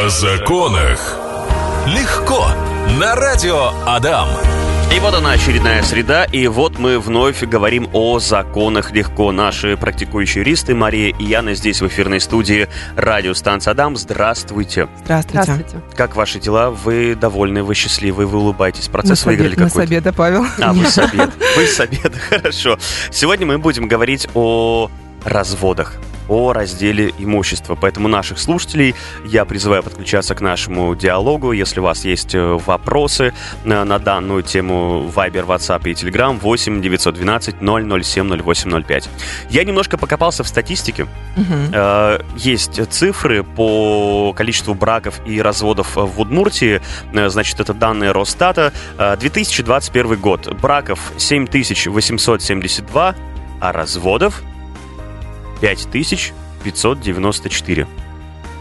О законах. Легко. На радио Адам. И вот она очередная среда, и вот мы вновь говорим о законах легко. Наши практикующие юристы Мария и Яна здесь в эфирной студии радиостанции Адам. Здравствуйте. Здравствуйте. Здравствуйте. Как ваши дела? Вы довольны, вы счастливы, вы улыбаетесь. Мы Процесс с, выиграли обед- мы с какой-то? обеда, Павел. А, вы с обеда. Вы с обеда, хорошо. Сегодня мы будем говорить о разводах о разделе имущества. Поэтому наших слушателей я призываю подключаться к нашему диалогу. Если у вас есть э, вопросы на, на данную тему Viber, WhatsApp и Telegram 8 912 007 0805. Я немножко покопался в статистике. Э, Есть цифры по количеству браков и разводов в Удмуртии. Э, Значит, это данные Росстата. Э, 2021 год. Браков 7872, а разводов 5594.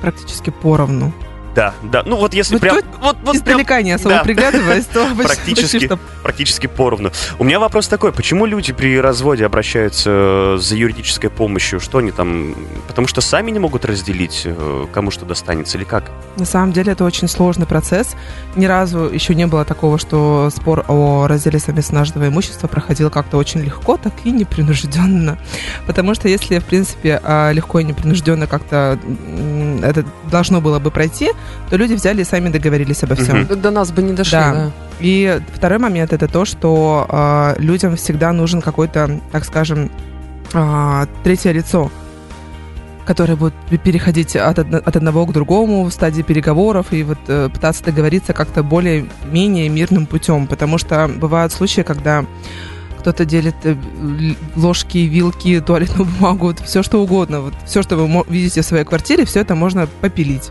Практически поровну. Да, да. Ну вот если Вот прям... Вот, вот прям Издалека не особо да. приглядываясь, то Практически. почти практически поровну. У меня вопрос такой, почему люди при разводе обращаются за юридической помощью? Что они там... Потому что сами не могут разделить, э, кому что достанется, или как? На самом деле это очень сложный процесс. Ни разу еще не было такого, что спор о разделе совместно нажитого имущества проходил как-то очень легко, так и непринужденно. Потому что если, в принципе, а, легко и непринужденно как-то это должно было бы пройти, то люди взяли и сами договорились обо всем. Мгм. До нас бы не дошли, Да. да. И второй момент это то, что а, людям всегда нужен какой-то, так скажем, а, третье лицо, которое будет пе- переходить от, от одного к другому в стадии переговоров и вот э, пытаться договориться как-то более-менее мирным путем, потому что бывают случаи, когда кто-то делит э, ложки, вилки, туалетную бумагу, все что угодно, вот все, что вы видите в своей квартире, все это можно попилить.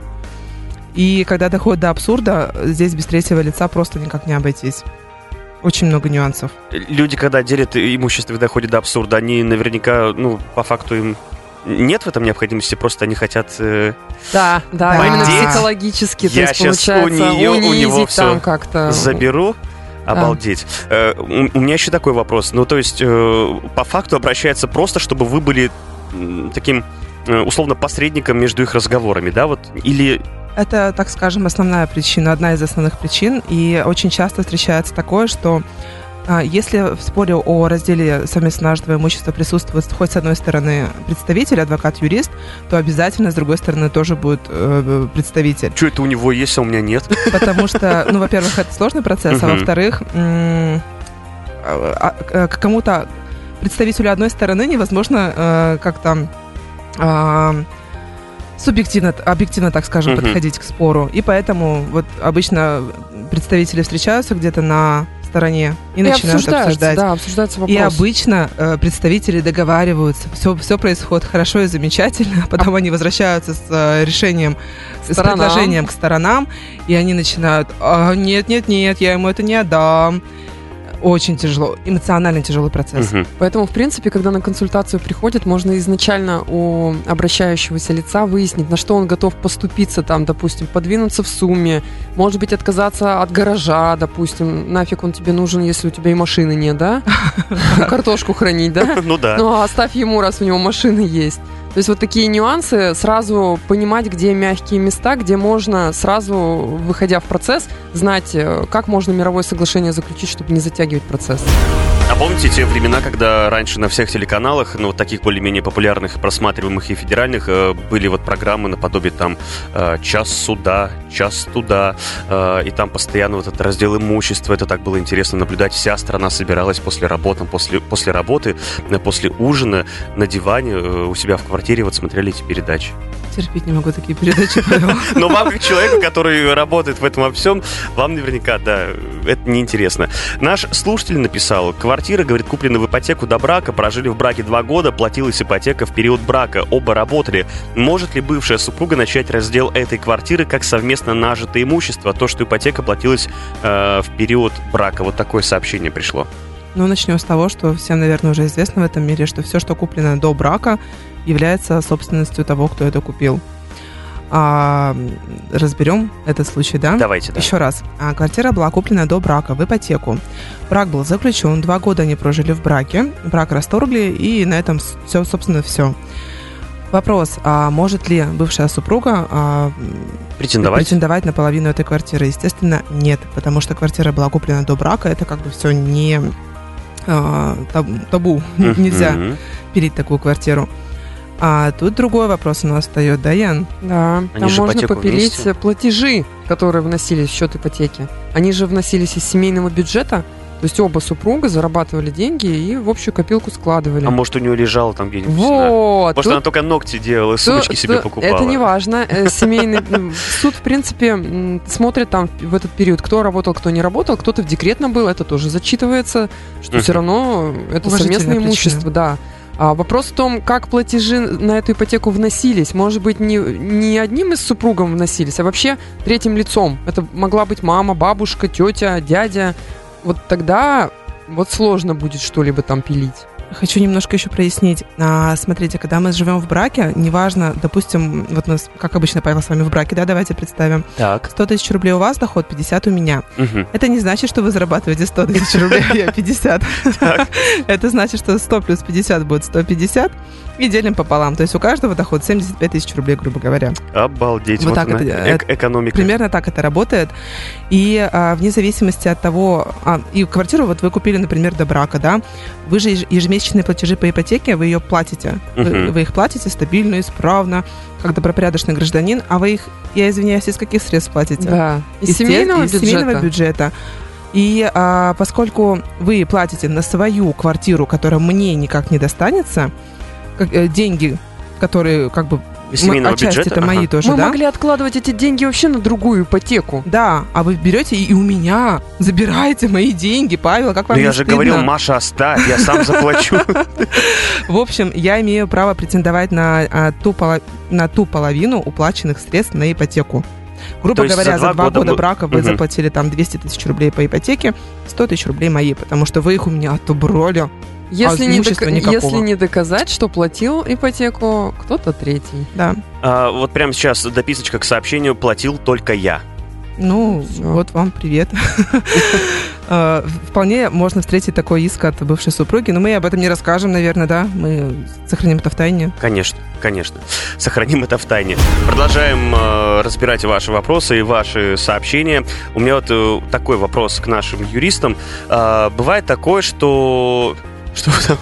И когда доходит до абсурда, здесь без третьего лица просто никак не обойтись. Очень много нюансов. Люди, когда делят имущество и доходят до абсурда, они наверняка, ну, по факту им нет в этом необходимости, просто они хотят... э, Да, да, Да. именно Здесь психологически, то я есть щас у получается неё- у унизить него всё там как-то. заберу. Обалдеть. Э, у, у меня еще такой вопрос. Ну, то есть, э, по факту обращается просто, чтобы вы были м, таким, э, условно, посредником между их разговорами, да? Вот, или Это, так скажем, основная причина, одна из основных причин. И очень часто встречается такое, что а, если в споре о разделе совместно нажитого имущества присутствует хоть с одной стороны представитель, адвокат, юрист, то обязательно с другой стороны тоже будет э, представитель. что это у него есть, а у меня нет? Потому что, ну, во-первых, это сложный процесс, а во-вторых, а, а, к кому-то представителю одной стороны невозможно э, как-то субъективно, объективно, так скажем, Мгм. подходить к спору. И поэтому вот обычно представители встречаются где-то на стороне и, И начинают обсуждать. да, обсуждается вопрос. И обычно э, представители договариваются, все, все происходит хорошо и замечательно, а потом они возвращаются с э, решением, с Сторонам. предложением к сторонам, и они начинают, «А, нет, нет, нет, я ему это не отдам. Очень тяжело, эмоционально тяжелый процесс. Мгм. Поэтому, в принципе, когда на консультацию приходит, можно изначально у обращающегося лица выяснить, на что он готов поступиться, там, допустим, подвинуться в сумме, может быть, отказаться от гаража, допустим, нафиг он тебе нужен, если у тебя и машины нет, да? Картошку хранить, да? Ну да. Ну, а оставь ему, раз у него машины есть. То есть вот такие нюансы, сразу понимать, где мягкие места, где можно сразу, выходя в процесс, знать, э, как можно мировое соглашение заключить, чтобы не затягивать процесс. Помните те времена, когда раньше на всех телеканалах, ну, таких более-менее популярных, просматриваемых и федеральных, э, были вот программы наподобие там э, «Час суда», «Час туда», э, и там постоянно вот этот раздел имущества, это так было интересно наблюдать, вся страна собиралась после работы, после, после работы, после ужина на диване у себя в квартире вот смотрели эти передачи. Терпеть не могу такие передачи. Но вам, как человеку, который работает в этом во всем, вам наверняка, да, это неинтересно. Наш слушатель написал, квартира, говорит, куплена в ипотеку до брака, прожили в браке два года, платилась ипотека в период брака, оба работали. Может ли бывшая супруга начать раздел этой квартиры как совместно нажитое имущество, то, что ипотека платилась э, в период брака? Вот такое сообщение пришло. Ну, начнем с того, что всем, наверное, уже известно в этом мире, что все, что куплено до брака, является собственностью того, кто это купил. А, разберем этот случай, да? Давайте, да. Еще раз. А, Квартира была куплена до брака в ипотеку. Брак был заключен, два года они прожили в браке, брак расторгли, и на этом все, собственно, все. Вопрос, а может ли бывшая супруга а, Претендовать? Претендовать на половину этой квартиры, естественно, нет, потому что квартира была куплена до брака, это как бы все не а, таб- табу, нельзя пилить такую квартиру. А тут другой вопрос у нас встает, да, Ян? Да, Они там же можно попилить вместе. платежи, которые вносились в счет ипотеки. Они же вносились из семейного бюджета, то есть оба супруга зарабатывали деньги и в общую копилку складывали. А может, у нее лежало там где-нибудь? вот, Может, тут она только ногти делала, сумочки то- себе то покупала. Это не важно. Э, Семейный суд, в принципе, смотрит там в этот период, кто работал, кто не работал, кто-то в декретном был, это тоже зачитывается, что все равно это совместное имущество, да. А вопрос в том, как платежи на эту ипотеку вносились. Может быть, не, не одним из супругов вносились, а вообще третьим лицом. Это могла быть мама, бабушка, тетя, дядя. Вот тогда вот сложно будет что-либо там пилить. Хочу немножко еще прояснить. А, смотрите, когда мы живем в браке, неважно, допустим, вот у нас, как обычно, Павел с вами в браке, да, давайте представим. Так. 100 тысяч рублей у вас доход, 50 у меня. Мгм. Это не значит, что вы зарабатываете 100 тысяч рублей, а я 50. Это значит, что 100 плюс 50 будет 150 и делим пополам. То есть у каждого доход 75 тысяч рублей, грубо говоря. Обалдеть. Вот Вот, так она, это- эк- экономика. Примерно так это работает. И а, вне зависимости от того, а, и квартиру вот вы купили, например, до брака, да, вы же еж- ежемесячные платежи по ипотеке, вы ее платите. Вы, Мгм. вы их платите стабильно, исправно, как добропорядочный гражданин, а вы их, я извиняюсь, из каких средств платите? Да. Из Есте- семейного из бюджета. семейного бюджета. И а, поскольку вы платите на свою квартиру, которая мне никак не достанется, как, э, деньги, которые как бы Из семейного отчасти бюджета? это мои Ага. тоже, Мы да? могли откладывать эти деньги вообще на другую ипотеку. Да, а вы берете и, у меня забираете мои деньги, Павел, как вам Ну не я же стыдно? говорил, Маша, оставь, я сам заплачу. В общем, я имею право претендовать на, а, ту, на ту половину уплаченных средств на ипотеку. Грубо То говоря, за за два года года мы- брака вы Мгм. заплатили там 200 тысяч рублей по ипотеке, 100 тысяч рублей мои, потому что вы их у меня отобрали. Если, А не, никакого. если не доказать, что платил ипотеку кто-то третий. Да. А, Вот прямо сейчас дописочка к сообщению «платил только я». Ну, Всё. вот вам привет. Э, Вполне можно встретить такой иск от бывшей супруги, но мы об этом не расскажем, наверное, да? Мы сохраним это в тайне. Конечно, конечно. Сохраним это в тайне. Продолжаем э, разбирать ваши вопросы и ваши сообщения. У меня вот э, такой вопрос к нашим юристам. А, бывает такое, что... Что там?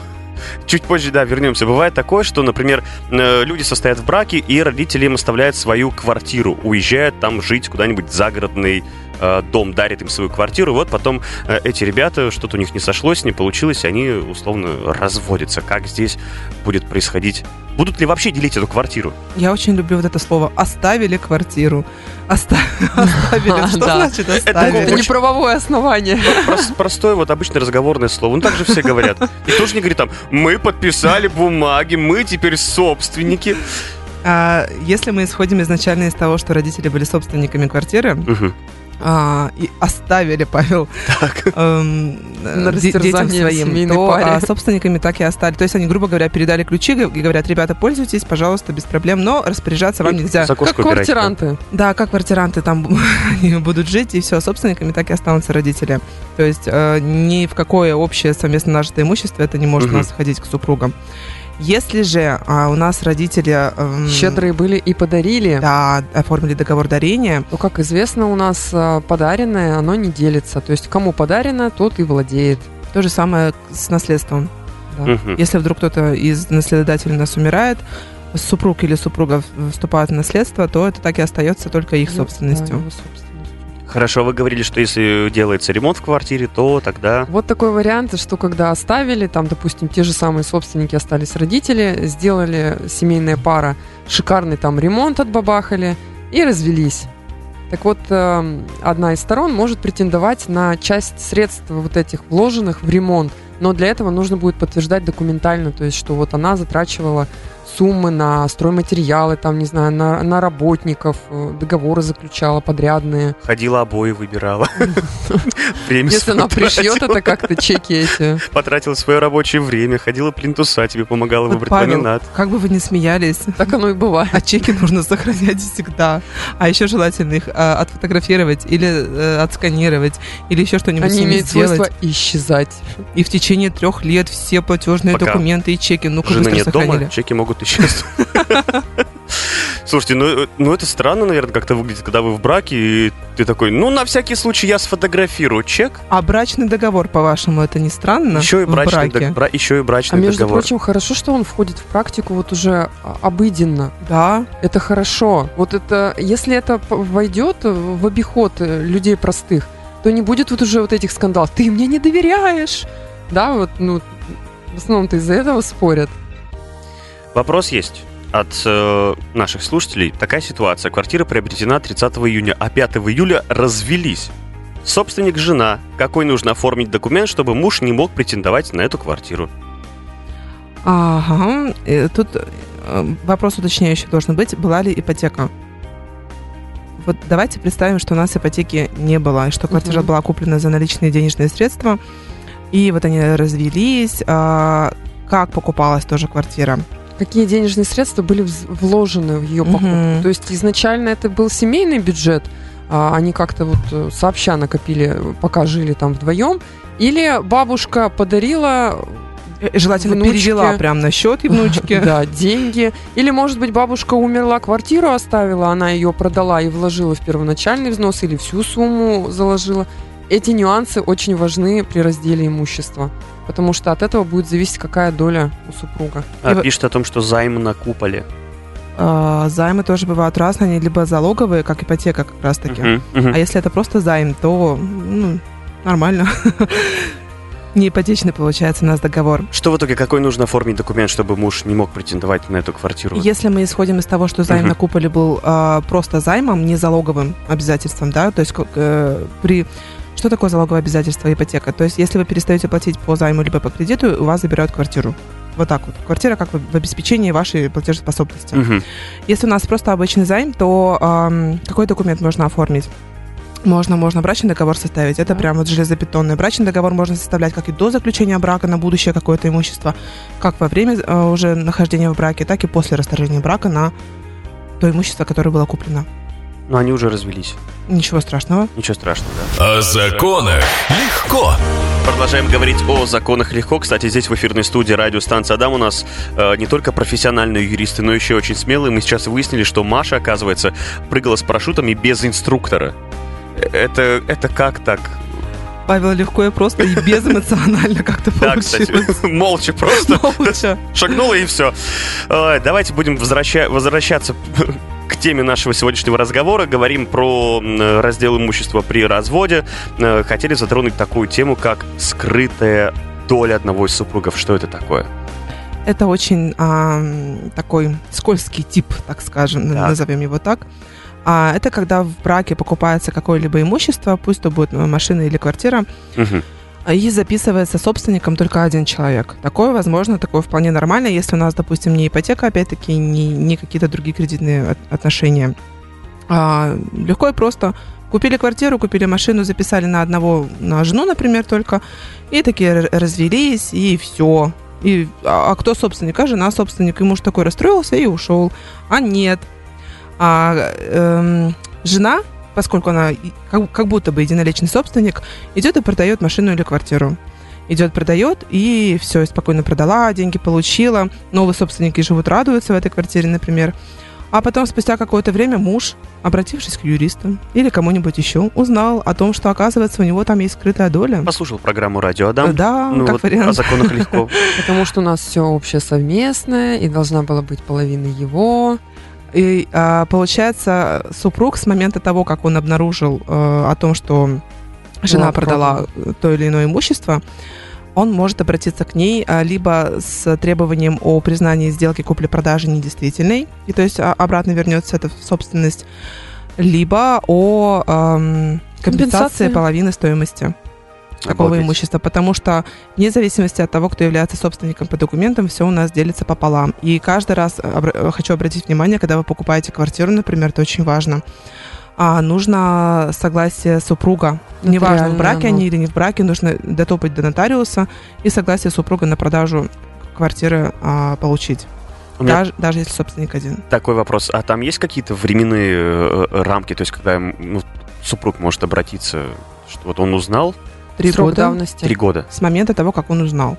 Чуть позже, да, вернемся. Бывает такое, что, например, э, люди состоят в браке, и родители им оставляют свою квартиру, уезжают там жить куда-нибудь загородный э, дом, дарит им свою квартиру. Вот потом э, эти ребята, что-то у них не сошлось, не получилось, они условно разводятся. Как здесь будет происходить? Будут ли вообще делить эту квартиру? Я очень люблю вот это слово «оставили квартиру». Оста- Оставили. Это Что значит Это оставили? очень- не правовое основание. Прос- простое вот обычное разговорное слово. Ну так же все говорят. И тоже не говорит там, мы подписали бумаги, мы теперь собственники. А, Если мы исходим изначально из того, что родители были собственниками квартиры. А, и оставили, Павел, эм, На э, де- детям своим, то паре. а, собственниками так и остались. То есть они, грубо говоря, передали ключи и говорят, ребята, пользуйтесь, пожалуйста, без проблем, но распоряжаться вам нельзя. Как да. квартиранты. Да, как квартиранты там они будут жить, и все, собственниками так и останутся родители. То есть э, ни в какое общее совместно нажитое имущество это не может Мгм. у нас входить к супругам. Если же а, у нас родители эм, Щедрые были и подарили. да, оформили договор дарения, То, как известно, у нас а, подаренное, оно не делится. То есть, кому подарено, тот и владеет. то же самое с наследством. Да. Мгм. Если вдруг кто-то из наследодателей у нас умирает, супруг или супруга вступает в наследство, то это так и остается только их Да, собственностью. его собственностью. Хорошо, вы говорили, что если делается ремонт в квартире, то тогда... Вот такой вариант, что когда оставили, там, допустим, те же самые собственники остались родители, сделали семейная пара шикарный там ремонт отбабахали и развелись. Так вот, эм, одна из сторон может претендовать на часть средств вот этих вложенных в ремонт, но для этого нужно будет подтверждать документально, то есть, что вот она затрачивала суммы на стройматериалы, там, не знаю, на, на работников, э, договоры заключала подрядные. Ходила обои выбирала. Время Если она пришьет это как-то чеки эти. Потратила свое рабочее время, ходила плинтуса, тебе помогала выбрать ламинат. как бы вы ни смеялись, Так оно и бывает. а чеки нужно сохранять всегда. А еще желательно их а, отфотографировать или э, отсканировать, или еще что-нибудь Они имеют свойство исчезать. И в течение трех лет все платежные документы и чеки, ну-ка Жены быстро нет сохранили. дома, чеки могут исчезнуть. Слушайте, ну, ну это странно, наверное, как-то выглядит, когда вы в браке, и ты такой, ну, на всякий случай я сфотографирую чек. А брачный договор, по-вашему, это не странно? Еще и в брачный, браке? дог- бра- еще и А брачный между договор. прочим, хорошо, что он входит в практику вот уже а, обыденно. Да. Это хорошо. Вот это, если это войдет в обиход э, людей простых, то не будет вот уже вот этих скандалов. Ты мне не доверяешь. Да, вот, ну, в основном-то из-за этого спорят. Вопрос есть от э, наших слушателей. Такая ситуация. Квартира приобретена 30 июня, а 5 июля развелись. Собственник жена. Какой нужно оформить документ, чтобы муж не мог претендовать на эту квартиру? Ага. Э, Тут э, вопрос уточняющий должен быть, была ли ипотека. Вот давайте представим, что у нас ипотеки не было, и что квартира Мгм. была куплена за наличные денежные средства, и вот они развелись. а, Как покупалась тоже квартира? Какие денежные средства были вложены в ее покупку? Мгм. То есть изначально это был семейный бюджет, а они как-то вот э, сообща накопили, пока жили там вдвоем, или бабушка подарила Э, Желательно Внучке. перевела прям на счет и внучке. Да, деньги. Или, может быть, бабушка умерла, квартиру оставила, она ее продала и вложила в первоначальный взнос или всю сумму заложила. Эти нюансы очень важны при разделе имущества, потому что от этого будет зависеть, какая доля у супруга. А, И Пишет о том, что займ на куполе. А, Займы тоже бывают разные, они либо залоговые, как ипотека как раз-таки. Мгм, мгм. А если это просто займ, то ну, нормально. Не ипотечный получается у нас договор. Что в итоге, какой нужно оформить документ, чтобы муж не мог претендовать на эту квартиру? Если мы исходим из того, что займ Мгм. на куполе был а, просто займом, не залоговым обязательством, да, то есть э, при что такое залоговое обязательство ипотека? То есть если вы перестаете платить по займу либо по кредиту, у вас забирают квартиру. Вот так вот. Квартира как в обеспечении вашей платежеспособности. Мгм. Если у нас просто обычный займ, то ам, какой документ можно оформить? Можно, можно брачный договор составить. Это Да. прям вот железобетонный. Брачный договор можно составлять как и до заключения брака на будущее какое-то имущество, как во время э, уже нахождения в браке, так и после расторжения брака на то имущество, которое было куплено. Но они уже развелись. Ничего страшного. Ничего страшного, да. О законах легко. Продолжаем говорить о законах легко. Кстати, здесь в эфирной студии радиостанции Адам у нас э, не только профессиональные юристы, но еще очень смелые. Мы сейчас выяснили, что Маша, оказывается, прыгала с парашютами без инструктора. Э, Это, это как так? Павел легко и просто и безэмоционально как-то Да, кстати, получилось. молча просто Молча. шагнула и все. Давайте будем возвраща- возвращаться к теме нашего сегодняшнего разговора. Говорим про раздел имущества при разводе. Э, Хотели затронуть такую тему, как скрытая доля одного из супругов. Что это такое? Это очень ам, такой скользкий тип, так скажем, Так. назовем его так. А, это когда в браке покупается какое-либо имущество, пусть то будет э, машина или квартира, Мгм. И записывается собственником только один человек. Такое возможно, такое вполне нормально, если у нас, допустим, не ипотека, опять-таки, не, не какие-то другие кредитные от- отношения. А, легко и просто. Купили квартиру, купили машину, записали на одного, на жену, например, только, и такие развелись, и все. И, а, а кто собственник? А жена собственник. И муж такой расстроился и ушел. А нет. А эм, жена, поскольку она как, как будто бы единоличный собственник, идет и продает машину или квартиру. Идет, продает, и все, спокойно продала, деньги получила. Новые собственники живут, радуются в этой квартире, например. А потом, спустя какое-то время, муж, обратившись к юристам или кому-нибудь еще, узнал о том, что, оказывается, у него там есть скрытая доля. Послушал программу «Радио Адам». Да, Ну, как вот вариант. о законах легко. Потому что у нас все общее совместное, и должна была быть половина его. И а, получается, супруг с момента того, как он обнаружил э, о том, что жена Была продала э, то или иное имущество, он может обратиться к ней а, либо с требованием о признании сделки купли-продажи недействительной, и то есть а, обратно вернется это в собственность, либо о эм, компенсации Компенсация. половины стоимости такого Обалдеть. имущества, потому что вне зависимости от того, кто является собственником по документам, все у нас делится пополам. И каждый раз обра- э, хочу обратить внимание, когда вы покупаете квартиру, например, это очень важно. А, нужно согласие супруга. Неважно, в браке оно. они или не в браке, нужно дотопать до нотариуса и согласие супруга на продажу квартиры а, получить. У меня Даже, даже если собственник один. такой вопрос. А там есть какие-то временные э, э, рамки? То есть, когда ну, супруг может обратиться, что вот он узнал Три Срок года давности. три года. с момента того, как он узнал.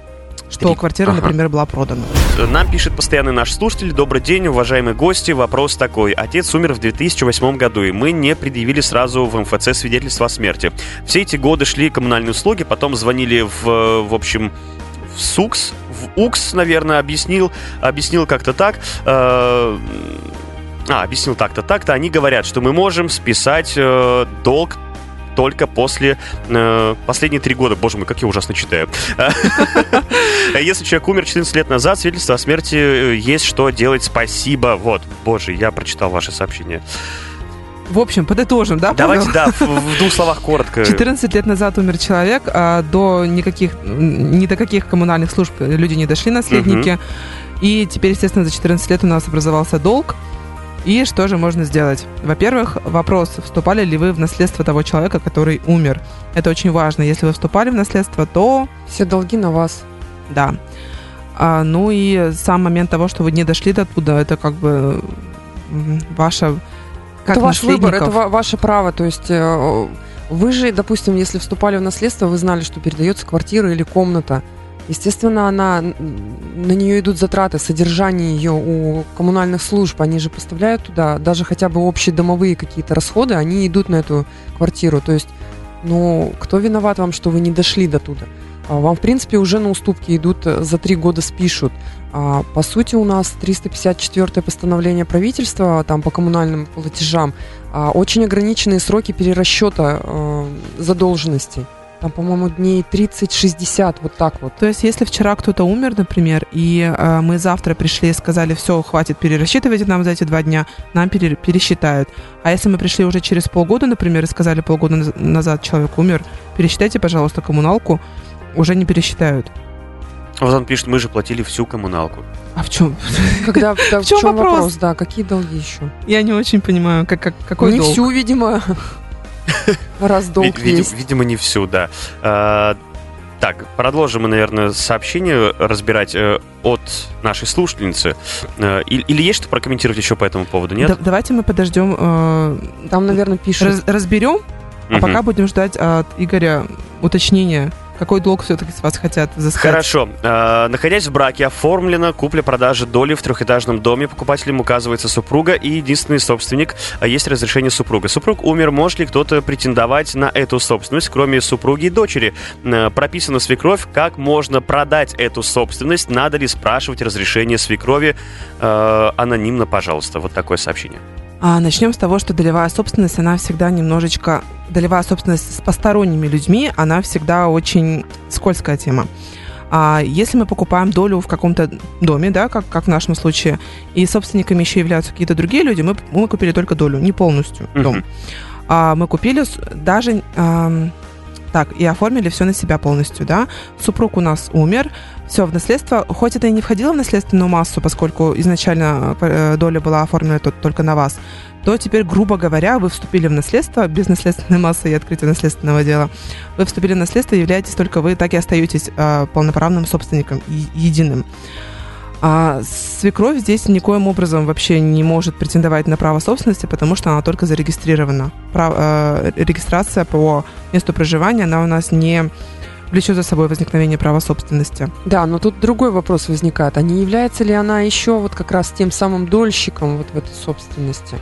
что Три. квартира, Ага. например, была продана. Нам пишет постоянный наш слушатель. Добрый день, уважаемые гости. Вопрос такой. Отец умер в 2008 году, и мы не предъявили сразу в МФЦ свидетельство о смерти. Все эти годы шли коммунальные услуги, потом звонили в, в общем, в СУКС, в УКС, наверное, объяснил, объяснил как-то так. э, а, объяснил так-то, так-то. Они говорят, что мы можем списать э, долг только после э, последние три года. Боже мой, как я ужасно читаю. Если человек умер 14 лет назад, свидетельство о смерти э, есть что делать. Спасибо. Вот, боже, я прочитал ваше сообщение. В общем, подытожим, да? Давайте, да, в, в двух словах коротко. 14 лет назад умер человек, а до никаких, ни до каких коммунальных служб люди не дошли, наследники. И теперь, естественно, за 14 лет у нас образовался долг. И что же можно сделать? Во-первых, вопрос, вступали ли вы в наследство того человека, который умер. Это очень важно. Если вы вступали в наследство, то Все долги на вас. да. А, ну и сам момент того, что вы не дошли до туда, это как бы ваша... Как это ваш выбор, это ва- ваше право. То есть э, вы же, допустим, если вступали в наследство, вы знали, что передается квартира или комната. Естественно, она, на нее идут затраты, содержание ее у коммунальных служб. Они же поставляют туда даже хотя бы общие домовые какие-то расходы, они идут на эту квартиру. То есть, ну, кто виноват вам, что вы не дошли до туда? А Вам, в принципе, уже на уступки идут, э, за три года спишут. А, По сути, у нас 354 постановление правительства там по коммунальным платежам а, очень ограниченные сроки перерасчета э, задолженностей. Там, по-моему, дней 30-60, вот так вот. То есть, если вчера кто-то умер, например, и э, мы завтра пришли и сказали, все, хватит, перерасчитывайте нам за эти два дня, нам пере- пересчитают. А если мы пришли уже через полгода, например, и сказали, полгода наз- назад человек умер, пересчитайте, пожалуйста, коммуналку, уже не пересчитают. Вот он пишет, мы же платили всю коммуналку. А в чем? Когда, да, в чём чём вопрос? вопрос? Да, какие долги еще? Я не очень понимаю, как, как, какой не долг. всю, видимо, раз долг Ви- видим- есть. видимо, не всю, да. А, так, продолжим мы, наверное, сообщение разбирать э, от нашей слушательницы. Э, и- или есть что прокомментировать еще по этому поводу, нет? Да- давайте мы подождем, э, Там, наверное, пишут. раз- разберем, а Мгм. пока будем ждать от Игоря уточнения, какой долг все-таки с вас хотят взыскать. Хорошо. Э, находясь в браке, оформлена купля-продажа доли в трехэтажном доме. Покупателем указывается супруга и единственный собственник. а Есть разрешение супруга. Супруг умер. Может ли кто-то претендовать на эту собственность, кроме супруги и дочери? Э, прописана свекровь. Как можно продать эту собственность? Надо ли спрашивать разрешение свекрови? Э, анонимно, пожалуйста. Вот такое сообщение. А, начнем с того, что долевая собственность, она всегда немножечко... Долевая собственность с посторонними людьми, она всегда очень скользкая тема. А если мы покупаем долю в каком-то доме, да, как, как в нашем случае, и собственниками еще являются какие-то другие люди, мы, мы купили только долю, не полностью дом. А, мы купили даже... ам, так, и оформили все на себя полностью, да. Супруг у нас умер, все в наследство, хоть это и не входило в наследственную массу, поскольку изначально э, доля была оформлена тол- только на вас, то теперь, грубо говоря, вы вступили в наследство без наследственной массы и открытия наследственного дела. Вы вступили в наследство, являетесь только вы, так и остаетесь э, полноправным собственником, е- единым. А свекровь здесь никоим образом вообще не может претендовать на право собственности, потому что она только зарегистрирована. Прав- э, регистрация по месту проживания, она у нас не влечет за собой возникновение права собственности. Да, но тут другой вопрос возникает. А не является ли она еще вот как раз тем самым дольщиком вот в этой собственности?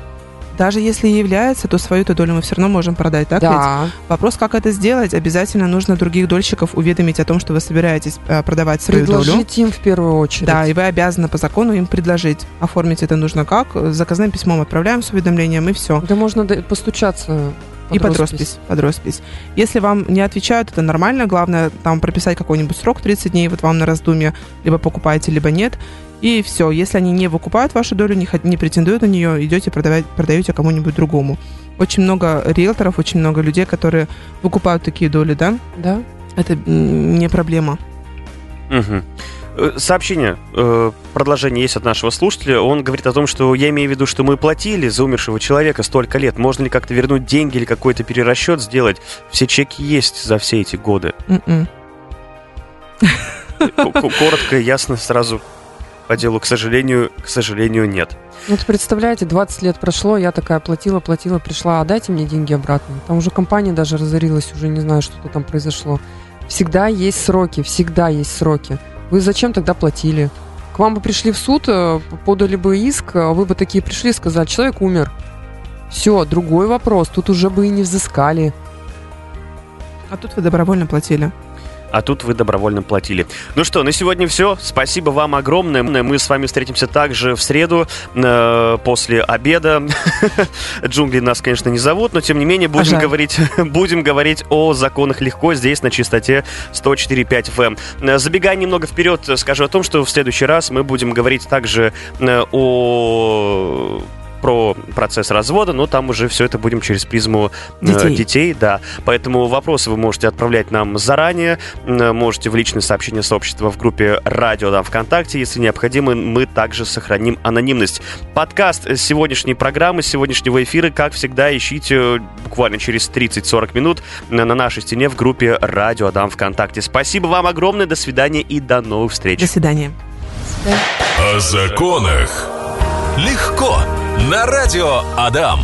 Даже если и является, то свою-то долю мы все равно можем продать, так ведь? да. Вопрос, как это сделать, обязательно нужно других дольщиков уведомить о том, что вы собираетесь э, продавать свою долю. Предложить им в первую очередь. Да, и вы обязаны по закону им предложить. Оформить это нужно как? Заказным письмом отправляем с уведомлением, и все. Да можно постучаться И под роспись. роспись, под роспись. Если вам не отвечают, это нормально. Главное, там прописать какой-нибудь срок 30 дней, вот вам на раздумье, либо покупаете, либо нет. И все. Если они не выкупают вашу долю, не, не претендуют на нее, идете продавать, продаете кому-нибудь другому. Очень много риэлторов, очень много людей, которые выкупают такие доли, да? Да. Это не проблема. Э, Сообщение, э, продолжение есть от нашего слушателя. Он говорит о том, что я имею в виду, что мы платили за умершего человека столько лет. Можно ли как-то вернуть деньги или какой-то перерасчет сделать? Все чеки есть за все эти годы. К- к- Коротко ясно сразу по делу, к сожалению, к сожалению, нет. Ну, Вот представляете, 20 лет прошло, я такая платила, платила, пришла, а дайте мне деньги обратно. Там уже компания даже разорилась, уже не знаю, что там произошло. Всегда есть сроки, всегда есть сроки. Вы зачем тогда платили? К вам бы пришли в суд, э, подали бы иск, а вы бы такие пришли и сказали, человек умер. Все, другой вопрос, тут уже бы и не взыскали. А тут вы добровольно платили а тут вы добровольно платили. Ну что, на сегодня все. Спасибо вам огромное. Мы с вами встретимся также в среду э, после обеда. Джунгли нас, конечно, не зовут, но тем не менее будем говорить, будем говорить о законах легко здесь на частоте 104.5 FM. Эм. Забегая немного вперед, скажу о том, что в следующий раз мы будем говорить также э, о про процесс развода, но там уже все это будем через призму э, детей. детей, да. Поэтому вопросы вы можете отправлять нам заранее, можете в личные сообщения сообщества в группе Радио да, ВКонтакте. Если необходимо, мы также сохраним анонимность. Подкаст сегодняшней программы, сегодняшнего эфира, как всегда, ищите буквально через 30-40 минут на нашей стене в группе Радио Адам ВКонтакте. Спасибо вам огромное, до свидания и до новых встреч. До свидания. О законах легко на радио Адам.